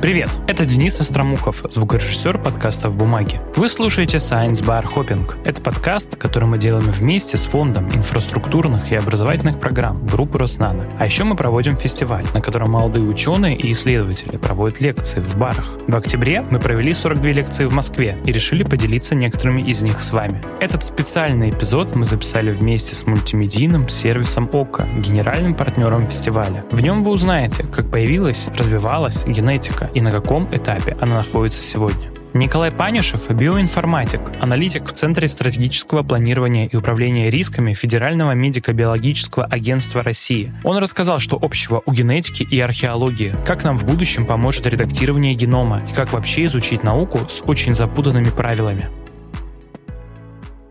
Привет, это Денис Остромухов, звукорежиссер подкаста «В бумаге». Вы слушаете Science Bar Hopping. Это подкаст, который мы делаем вместе с Фондом инфраструктурных и образовательных программ группы Роснано. А еще мы проводим фестиваль, на котором молодые ученые и исследователи проводят лекции в барах. В октябре мы провели 42 лекции в Москве и решили поделиться некоторыми из них с вами. Этот специальный эпизод мы записали вместе с мультимедийным сервисом ОКО, генеральным партнером фестиваля. В нем вы узнаете, как появилась, развивалась генетика, и на каком этапе она находится сегодня. Николай Панюшев – биоинформатик, аналитик в Центре стратегического планирования и управления рисками Федерального медико-биологического агентства России. Он рассказал, что общего у генетики и археологии, как нам в будущем поможет редактирование генома и как вообще изучить науку с очень запутанными правилами.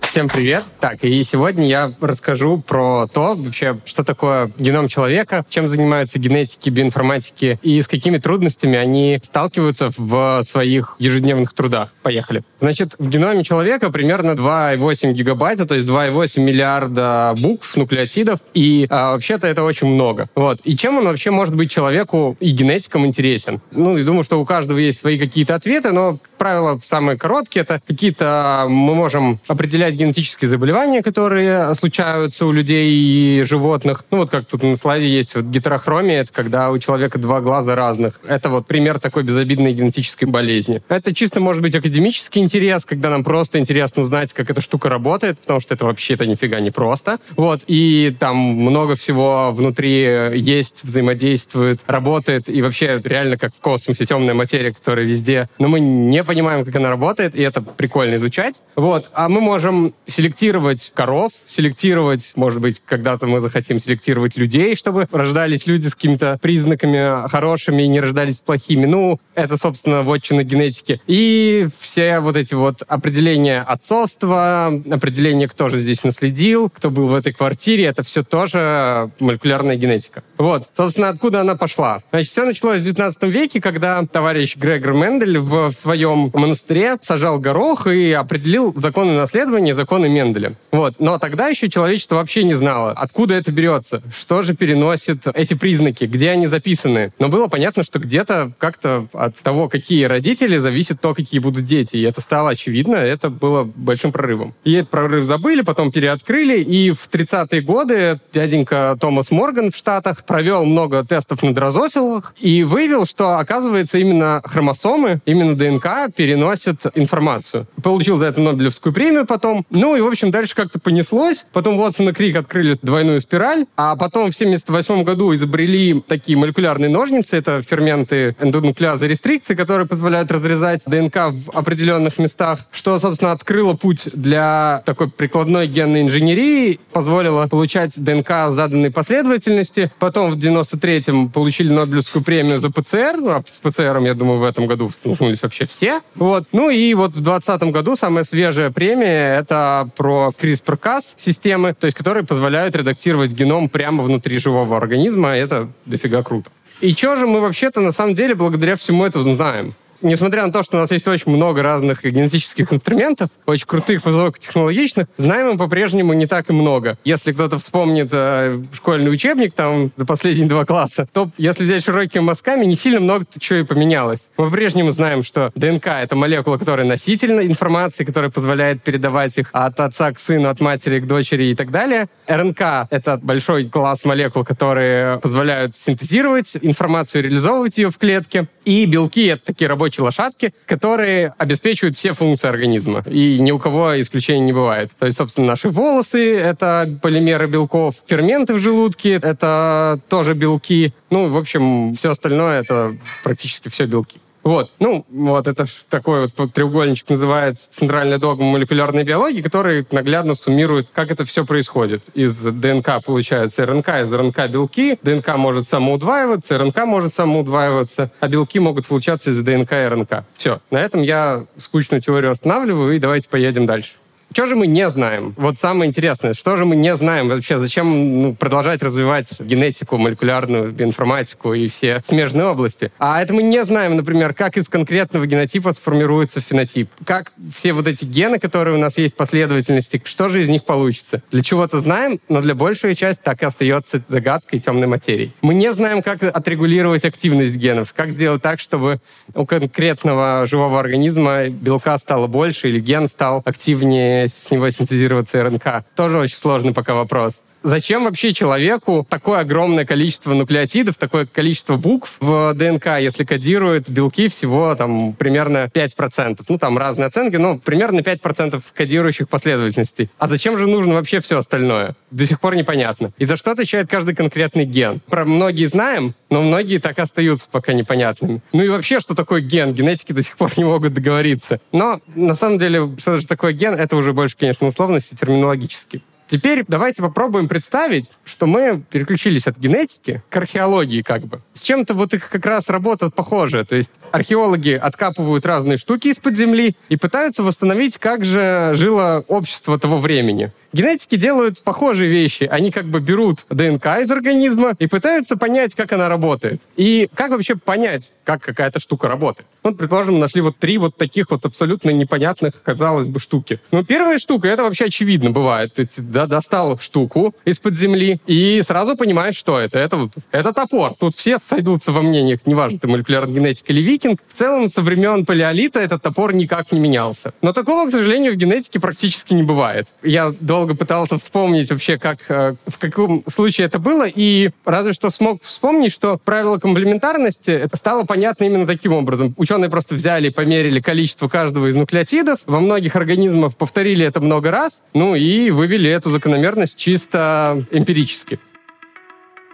Всем привет. Так, и сегодня я расскажу про то, вообще, что такое геном человека, чем занимаются генетики, биоинформатики и с какими трудностями они сталкиваются в своих ежедневных трудах. Поехали. Значит, в геноме человека примерно 2,8 гигабайта, то есть 2,8 миллиарда букв, нуклеотидов, и а, вообще-то это очень много. Вот. И чем он вообще может быть человеку и генетикам интересен? Ну, я думаю, что у каждого есть свои какие-то ответы, но, как правило, самые короткие — это какие-то мы можем определять генетические заболевания, которые случаются у людей и животных. Ну, вот как тут на слайде есть вот гетерохромия, это когда у человека два глаза разных. Это вот пример такой безобидной генетической болезни. Это чисто может быть академический интерес, когда нам просто интересно узнать, как эта штука работает, потому что это вообще-то нифига не просто. Вот, и там много всего внутри есть, взаимодействует, работает, и вообще реально как в космосе темная материя, которая везде. Но мы не понимаем, как она работает, и это прикольно изучать. Вот, а мы можем селектировать коров, селектировать, может быть, когда-то мы захотим селектировать людей, чтобы рождались люди с какими-то признаками хорошими и не рождались плохими. Ну, это, собственно, вотчина генетики. И все вот эти вот определения отцовства, определение, кто же здесь наследил, кто был в этой квартире, это все тоже молекулярная генетика. Вот, собственно, откуда она пошла? Значит, все началось в 19 веке, когда товарищ Грегор Мендель в своем монастыре сажал горох и определил законы наследования, законы Менделя. Вот. Но тогда еще человечество вообще не знало, откуда это берется, что же переносит эти признаки, где они записаны. Но было понятно, что где-то как-то от того, какие родители, зависит то, какие будут дети. И это стало очевидно, это было большим прорывом. И этот прорыв забыли, потом переоткрыли, и в 30-е годы дяденька Томас Морган в Штатах провел много тестов на дрозофилах и выявил, что, оказывается, именно хромосомы, именно ДНК переносят информацию. Получил за это Нобелевскую премию потом, ну и, в общем, дальше как-то понеслось. Потом Вотсон и Крик открыли двойную спираль, а потом в 78 году изобрели такие молекулярные ножницы, это ферменты эндонуклеазы рестрикции, которые позволяют разрезать ДНК в определенных местах, что, собственно, открыло путь для такой прикладной генной инженерии, позволило получать ДНК заданной последовательности. Потом в 93-м получили Нобелевскую премию за ПЦР, ну, а с ПЦРом, я думаю, в этом году столкнулись вообще все. Вот. Ну и вот в 2020 году самая свежая премия — это про CRISPR-Cas системы, то есть которые позволяют редактировать геном прямо внутри живого организма. Это дофига круто. И что же мы вообще-то на самом деле благодаря всему этому знаем? Несмотря на то, что у нас есть очень много разных генетических инструментов, очень крутых, высокотехнологичных, знаем мы по-прежнему не так и много. Если кто-то вспомнит э, школьный учебник там за последние два класса, то если взять широкими мазками, не сильно много чего и поменялось. Мы по-прежнему знаем, что ДНК — это молекула, которая носительна информации, которая позволяет передавать их от отца к сыну, от матери к дочери и так далее. РНК — это большой класс молекул, которые позволяют синтезировать информацию, реализовывать ее в клетке. И белки — это такие рабочие рабочие лошадки, которые обеспечивают все функции организма. И ни у кого исключений не бывает. То есть, собственно, наши волосы — это полимеры белков, ферменты в желудке — это тоже белки. Ну, в общем, все остальное — это практически все белки. Вот, ну, вот это такой вот треугольничек называется центральная догма молекулярной биологии, который наглядно суммирует, как это все происходит. Из ДНК получается РНК, из РНК белки, ДНК может самоудваиваться, РНК может самоудваиваться, а белки могут получаться из ДНК и РНК. Все, на этом я скучную теорию останавливаю, и давайте поедем дальше. Что же мы не знаем? Вот самое интересное, что же мы не знаем вообще? Зачем ну, продолжать развивать генетику, молекулярную информатику и все смежные области? А это мы не знаем, например, как из конкретного генотипа сформируется фенотип. Как все вот эти гены, которые у нас есть последовательности, что же из них получится? Для чего-то знаем, но для большей части так и остается загадкой темной материи. Мы не знаем, как отрегулировать активность генов, как сделать так, чтобы у конкретного живого организма белка стало больше или ген стал активнее с него синтезироваться РНК. Тоже очень сложный пока вопрос. Зачем вообще человеку такое огромное количество нуклеотидов, такое количество букв в ДНК, если кодируют белки всего там примерно 5%? Ну, там разные оценки, но примерно 5% кодирующих последовательностей. А зачем же нужно вообще все остальное? До сих пор непонятно. И за что отвечает каждый конкретный ген? Про многие знаем, но многие так и остаются пока непонятными. Ну и вообще, что такое ген? Генетики до сих пор не могут договориться. Но на самом деле, что же такое ген, это уже больше, конечно, условности терминологические. Теперь давайте попробуем представить, что мы переключились от генетики к археологии как бы. С чем-то вот их как раз работа похожая. То есть археологи откапывают разные штуки из-под земли и пытаются восстановить, как же жило общество того времени. Генетики делают похожие вещи. Они как бы берут ДНК из организма и пытаются понять, как она работает. И как вообще понять, как какая-то штука работает. Вот, предположим, нашли вот три вот таких вот абсолютно непонятных, казалось бы, штуки. Ну, первая штука, это вообще очевидно бывает. Ты да, достал штуку из-под земли и сразу понимаешь, что это. Это, вот, это топор. Тут все сойдутся во мнениях, неважно, ты молекулярный генетик или викинг. В целом, со времен палеолита этот топор никак не менялся. Но такого, к сожалению, в генетике практически не бывает. Я долго пытался вспомнить вообще, как, э, в каком случае это было, и разве что смог вспомнить, что правило комплементарности стало понятно именно таким образом. Ученые просто взяли померили количество каждого из нуклеотидов, во многих организмах повторили это много раз, ну и вывели эту закономерность чисто эмпирически.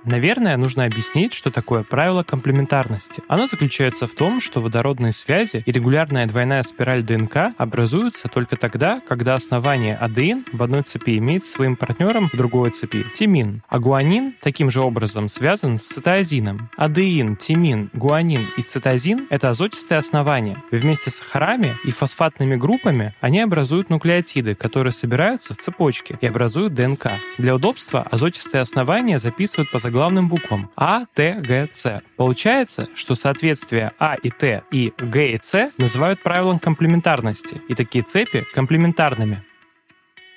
Наверное, нужно объяснить, что такое правило комплементарности. Оно заключается в том, что водородные связи и регулярная двойная спираль ДНК образуются только тогда, когда основание адеин в одной цепи имеет своим партнером в другой цепи тимин, а гуанин таким же образом связан с цитоазином. Адеин, тимин, гуанин и цитозин — это азотистые основания. Вместе с сахарами и фосфатными группами они образуют нуклеотиды, которые собираются в цепочке и образуют ДНК. Для удобства азотистые основания записывают по заглавию главным буквам А, Т, Г, С. Получается, что соответствие А и Т и Г и С называют правилом комплементарности, и такие цепи комплементарными.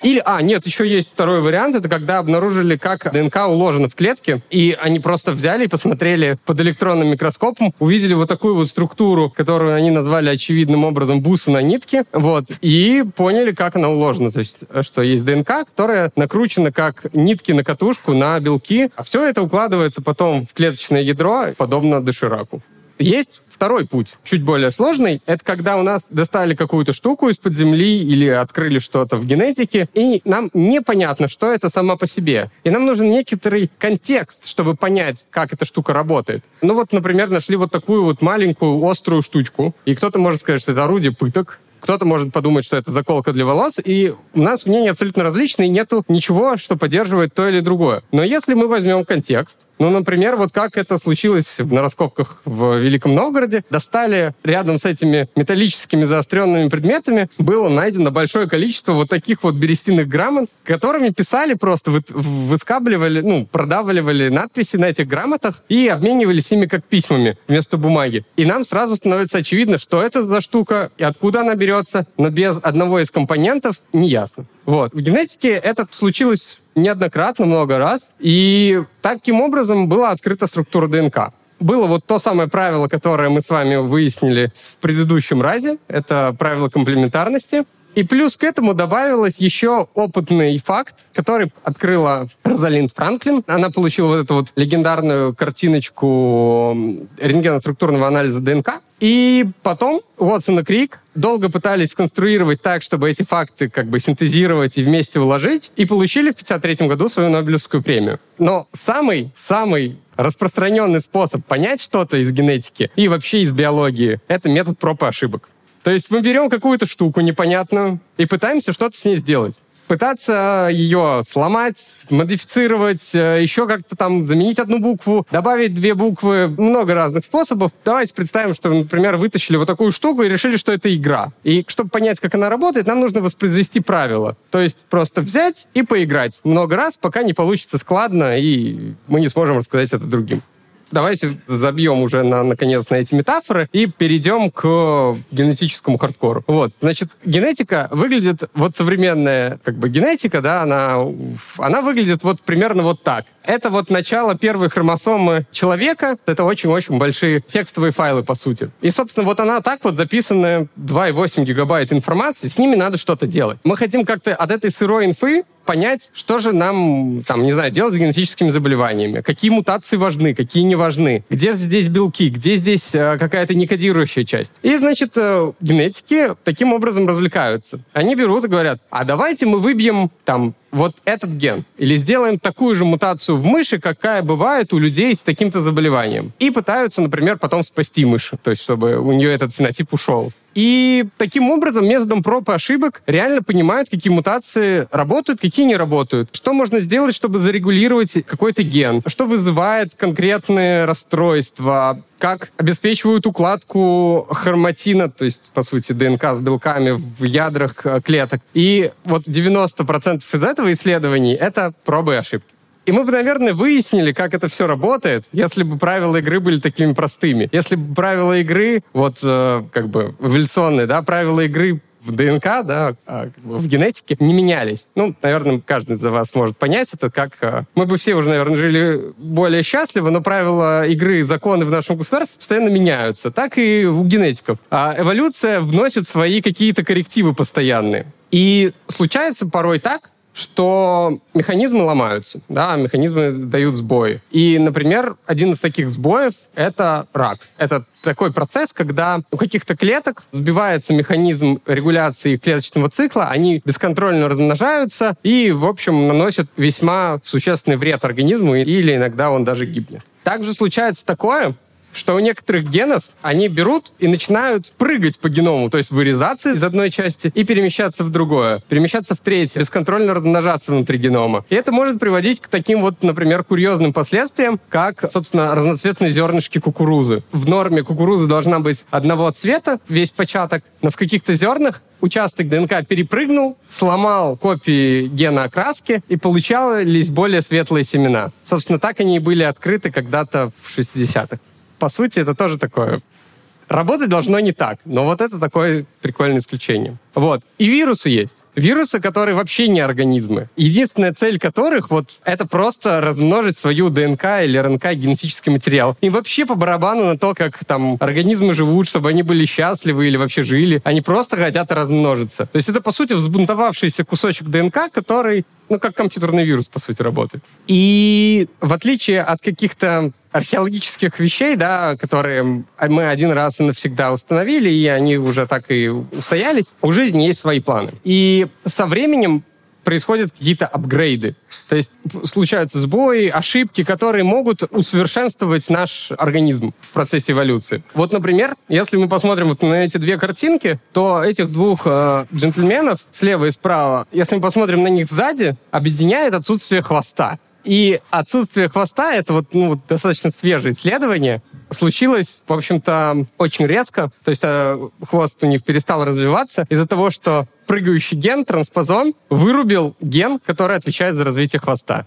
Или, а, нет, еще есть второй вариант, это когда обнаружили, как ДНК уложена в клетке, и они просто взяли и посмотрели под электронным микроскопом, увидели вот такую вот структуру, которую они назвали очевидным образом бусы на нитке, вот, и поняли, как она уложена. То есть, что есть ДНК, которая накручена как нитки на катушку на белки, а все это укладывается потом в клеточное ядро, подобно дошираку. Есть второй путь, чуть более сложный. Это когда у нас достали какую-то штуку из-под земли или открыли что-то в генетике, и нам непонятно, что это сама по себе. И нам нужен некоторый контекст, чтобы понять, как эта штука работает. Ну вот, например, нашли вот такую вот маленькую острую штучку, и кто-то может сказать, что это орудие пыток, кто-то может подумать, что это заколка для волос, и у нас мнения абсолютно различные, нету ничего, что поддерживает то или другое. Но если мы возьмем контекст, ну, например, вот как это случилось на раскопках в Великом Новгороде. Достали рядом с этими металлическими заостренными предметами, было найдено большое количество вот таких вот берестяных грамот, которыми писали просто, вы, выскабливали, ну, продавливали надписи на этих грамотах и обменивались ими как письмами вместо бумаги. И нам сразу становится очевидно, что это за штука и откуда она берется, но без одного из компонентов не ясно. Вот. В генетике это случилось неоднократно, много раз. И таким образом была открыта структура ДНК. Было вот то самое правило, которое мы с вами выяснили в предыдущем разе. Это правило комплементарности. И плюс к этому добавилось еще опытный факт, который открыла Розалинд Франклин. Она получила вот эту вот легендарную картиночку рентгеноструктурного анализа ДНК. И потом Уотсон и Крик долго пытались сконструировать так, чтобы эти факты как бы синтезировать и вместе уложить, и получили в 1953 году свою Нобелевскую премию. Но самый-самый распространенный способ понять что-то из генетики и вообще из биологии — это метод проб и ошибок. То есть мы берем какую-то штуку непонятную и пытаемся что-то с ней сделать. Пытаться ее сломать, модифицировать, э, еще как-то там заменить одну букву, добавить две буквы, много разных способов. Давайте представим, что, например, вытащили вот такую штуку и решили, что это игра. И чтобы понять, как она работает, нам нужно воспроизвести правила. То есть просто взять и поиграть много раз, пока не получится складно, и мы не сможем рассказать это другим давайте забьем уже на, наконец на эти метафоры и перейдем к генетическому хардкору. Вот, значит, генетика выглядит, вот современная как бы генетика, да, она, она выглядит вот примерно вот так. Это вот начало первой хромосомы человека. Это очень-очень большие текстовые файлы, по сути. И, собственно, вот она так вот записана 2,8 гигабайт информации. С ними надо что-то делать. Мы хотим как-то от этой сырой инфы понять, что же нам, там, не знаю, делать с генетическими заболеваниями, какие мутации важны, какие не важны, где здесь белки, где здесь э, какая-то некодирующая часть. И, значит, э, генетики таким образом развлекаются. Они берут и говорят, а давайте мы выбьем там вот этот ген. Или сделаем такую же мутацию в мыши, какая бывает у людей с таким-то заболеванием. И пытаются, например, потом спасти мышь, то есть чтобы у нее этот фенотип ушел. И таким образом, методом проб и ошибок реально понимают, какие мутации работают, какие не работают. Что можно сделать, чтобы зарегулировать какой-то ген? Что вызывает конкретные расстройства? как обеспечивают укладку хроматина, то есть, по сути, ДНК с белками в ядрах э, клеток. И вот 90% из этого исследований — это пробы и ошибки. И мы бы, наверное, выяснили, как это все работает, если бы правила игры были такими простыми. Если бы правила игры, вот э, как бы эволюционные, да, правила игры в ДНК, да, а, в генетике не менялись. Ну, наверное, каждый из вас может понять это, как э, мы бы все уже, наверное, жили более счастливо, но правила игры, законы в нашем государстве постоянно меняются. Так и у генетиков. А эволюция вносит свои какие-то коррективы постоянные. И случается порой так, что механизмы ломаются, да, механизмы дают сбои. И, например, один из таких сбоев — это рак. Это такой процесс, когда у каких-то клеток сбивается механизм регуляции клеточного цикла, они бесконтрольно размножаются и, в общем, наносят весьма существенный вред организму или иногда он даже гибнет. Также случается такое, что у некоторых генов они берут и начинают прыгать по геному, то есть вырезаться из одной части и перемещаться в другое, перемещаться в третье, бесконтрольно размножаться внутри генома. И это может приводить к таким вот, например, курьезным последствиям, как, собственно, разноцветные зернышки кукурузы. В норме кукуруза должна быть одного цвета, весь початок, но в каких-то зернах участок ДНК перепрыгнул, сломал копии гена окраски и получались более светлые семена. Собственно, так они и были открыты когда-то в 60-х по сути, это тоже такое Работать должно не так, но вот это такое прикольное исключение. Вот. И вирусы есть. Вирусы, которые вообще не организмы. Единственная цель которых вот это просто размножить свою ДНК или РНК генетический материал. И вообще по барабану на то, как там организмы живут, чтобы они были счастливы или вообще жили. Они просто хотят размножиться. То есть это, по сути, взбунтовавшийся кусочек ДНК, который ну, как компьютерный вирус, по сути, работает. И в отличие от каких-то археологических вещей, да, которые мы один раз и навсегда установили, и они уже так и устоялись, у жизни есть свои планы. И со временем происходят какие-то апгрейды. То есть случаются сбои, ошибки, которые могут усовершенствовать наш организм в процессе эволюции. Вот, например, если мы посмотрим вот на эти две картинки, то этих двух э, джентльменов слева и справа, если мы посмотрим на них сзади, объединяет отсутствие хвоста. И отсутствие хвоста — это вот, ну, достаточно свежее исследование. Случилось, в общем-то, очень резко. То есть э, хвост у них перестал развиваться из-за того, что прыгающий ген, транспозон, вырубил ген, который отвечает за развитие хвоста.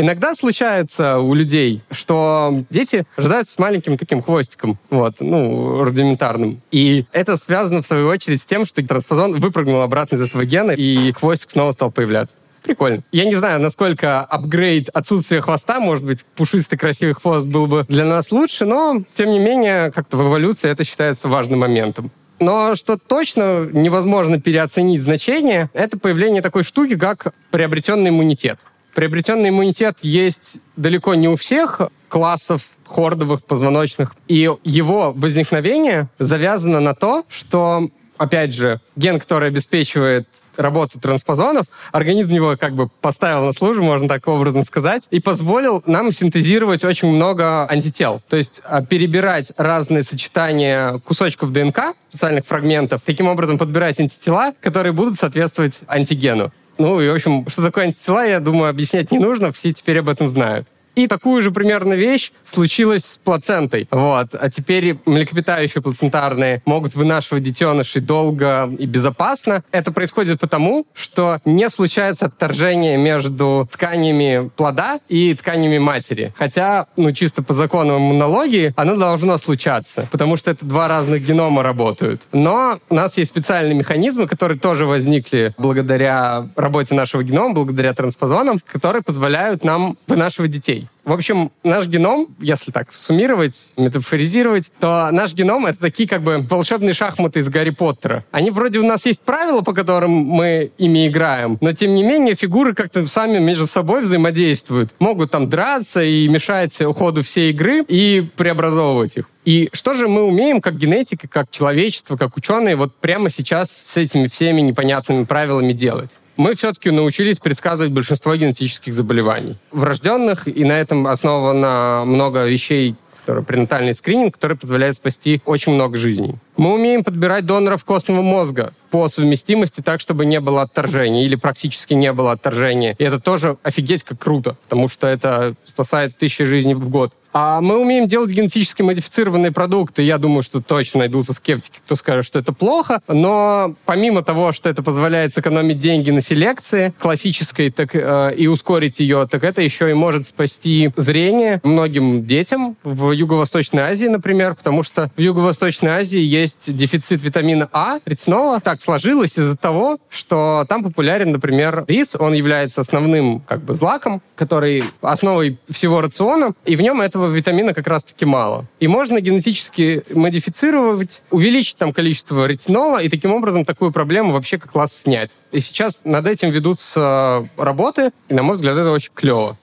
Иногда случается у людей, что дети рождаются с маленьким таким хвостиком, вот, ну, рудиментарным. И это связано, в свою очередь, с тем, что транспозон выпрыгнул обратно из этого гена, и хвостик снова стал появляться. Прикольно. Я не знаю, насколько апгрейд отсутствия хвоста, может быть, пушистый красивый хвост был бы для нас лучше, но, тем не менее, как-то в эволюции это считается важным моментом. Но что точно невозможно переоценить значение, это появление такой штуки, как приобретенный иммунитет. Приобретенный иммунитет есть далеко не у всех классов хордовых позвоночных. И его возникновение завязано на то, что опять же, ген, который обеспечивает работу транспозонов, организм его как бы поставил на службу, можно так образно сказать, и позволил нам синтезировать очень много антител. То есть а, перебирать разные сочетания кусочков ДНК, специальных фрагментов, таким образом подбирать антитела, которые будут соответствовать антигену. Ну и, в общем, что такое антитела, я думаю, объяснять не нужно, все теперь об этом знают. И такую же примерно вещь случилась с плацентой. Вот. А теперь млекопитающие плацентарные могут вынашивать детенышей долго и безопасно. Это происходит потому, что не случается отторжение между тканями плода и тканями матери. Хотя, ну, чисто по закону иммунологии, оно должно случаться, потому что это два разных генома работают. Но у нас есть специальные механизмы, которые тоже возникли благодаря работе нашего генома, благодаря транспозонам, которые позволяют нам вынашивать детей. В общем, наш геном, если так суммировать, метафоризировать, то наш геном — это такие как бы волшебные шахматы из Гарри Поттера. Они вроде у нас есть правила, по которым мы ими играем, но тем не менее фигуры как-то сами между собой взаимодействуют. Могут там драться и мешать уходу всей игры и преобразовывать их. И что же мы умеем как генетика, как человечество, как ученые вот прямо сейчас с этими всеми непонятными правилами делать? Мы все-таки научились предсказывать большинство генетических заболеваний. Врожденных, и на этом основано много вещей, пренатальный скрининг, который позволяет спасти очень много жизней. Мы умеем подбирать доноров костного мозга по совместимости так, чтобы не было отторжения или практически не было отторжения. И это тоже офигеть как круто, потому что это спасает тысячи жизней в год. А мы умеем делать генетически модифицированные продукты. Я думаю, что точно найдутся скептики, кто скажет, что это плохо. Но помимо того, что это позволяет сэкономить деньги на селекции классической так, э, и ускорить ее, так это еще и может спасти зрение многим детям в Юго-Восточной Азии, например, потому что в Юго-Восточной Азии есть есть дефицит витамина А, ретинола. Так сложилось из-за того, что там популярен, например, рис. Он является основным как бы злаком, который основой всего рациона, и в нем этого витамина как раз-таки мало. И можно генетически модифицировать, увеличить там количество ретинола, и таким образом такую проблему вообще как класс снять. И сейчас над этим ведутся работы, и, на мой взгляд, это очень клево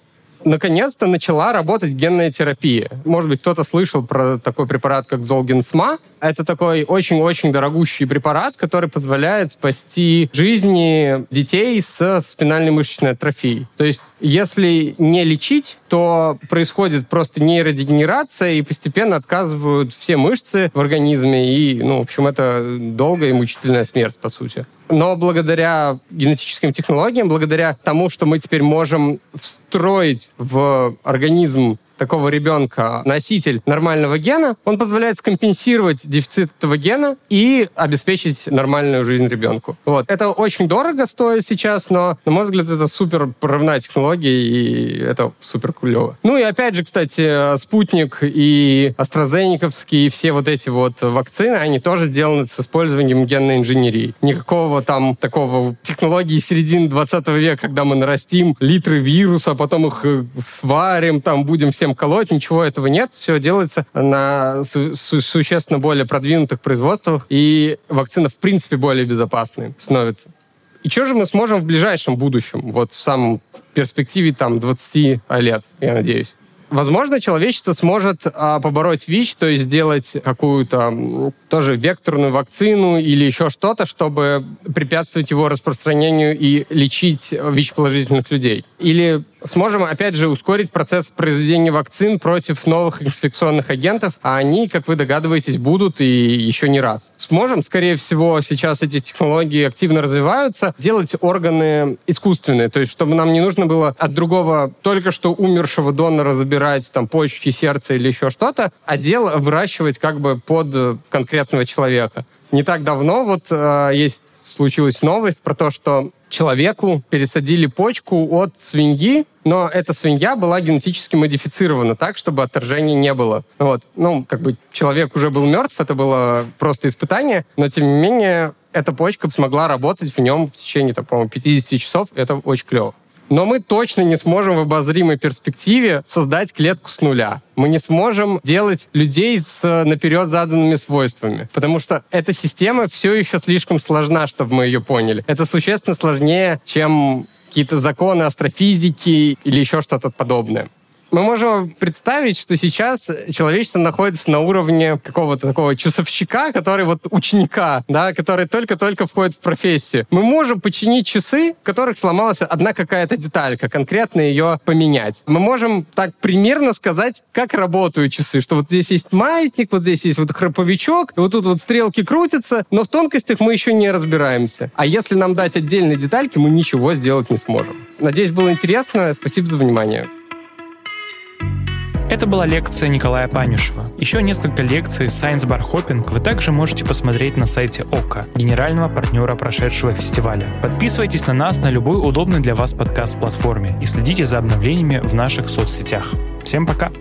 наконец-то начала работать генная терапия. Может быть, кто-то слышал про такой препарат, как Золгенсма. Это такой очень-очень дорогущий препарат, который позволяет спасти жизни детей с спинальной мышечной атрофией. То есть, если не лечить, то происходит просто нейродегенерация, и постепенно отказывают все мышцы в организме, и, ну, в общем, это долгая и мучительная смерть, по сути. Но благодаря генетическим технологиям, благодаря тому, что мы теперь можем встроить в организм такого ребенка носитель нормального гена, он позволяет скомпенсировать дефицит этого гена и обеспечить нормальную жизнь ребенку. Вот. Это очень дорого стоит сейчас, но, на мой взгляд, это супер прорывная технология, и это супер клево. Ну и опять же, кстати, спутник и AstraZeneca, и все вот эти вот вакцины, они тоже сделаны с использованием генной инженерии. Никакого там такого технологии середины 20 века, когда мы нарастим литры вируса, потом их сварим, там будем все всем колоть, ничего этого нет. Все делается на су- существенно более продвинутых производствах, и вакцина, в принципе, более безопасной становится. И что же мы сможем в ближайшем будущем, вот в самом перспективе там 20 лет, я надеюсь? Возможно, человечество сможет а, побороть ВИЧ, то есть сделать какую-то тоже векторную вакцину или еще что-то, чтобы препятствовать его распространению и лечить ВИЧ-положительных людей. Или сможем, опять же, ускорить процесс произведения вакцин против новых инфекционных агентов, а они, как вы догадываетесь, будут и еще не раз. Сможем, скорее всего, сейчас эти технологии активно развиваются, делать органы искусственные, то есть чтобы нам не нужно было от другого только что умершего донора забирать там почки, сердце или еще что-то, а дело выращивать как бы под конкретного человека. Не так давно вот э, есть случилась новость про то, что человеку пересадили почку от свиньи, но эта свинья была генетически модифицирована так, чтобы отторжения не было. Вот. Ну, как бы человек уже был мертв, это было просто испытание, но тем не менее эта почка смогла работать в нем в течение, там, по-моему, 50 часов. Это очень клево. Но мы точно не сможем в обозримой перспективе создать клетку с нуля. Мы не сможем делать людей с наперед заданными свойствами, потому что эта система все еще слишком сложна, чтобы мы ее поняли. Это существенно сложнее, чем какие-то законы астрофизики или еще что-то подобное. Мы можем представить, что сейчас человечество находится на уровне какого-то такого часовщика, который вот ученика, да, который только-только входит в профессию. Мы можем починить часы, в которых сломалась одна какая-то деталька, конкретно ее поменять. Мы можем так примерно сказать, как работают часы, что вот здесь есть маятник, вот здесь есть вот храповичок, и вот тут вот стрелки крутятся, но в тонкостях мы еще не разбираемся. А если нам дать отдельные детальки, мы ничего сделать не сможем. Надеюсь, было интересно. Спасибо за внимание. Это была лекция Николая Панюшева. Еще несколько лекций Science Bar Hopping вы также можете посмотреть на сайте ОККО, генерального партнера прошедшего фестиваля. Подписывайтесь на нас на любой удобный для вас подкаст-платформе и следите за обновлениями в наших соцсетях. Всем пока!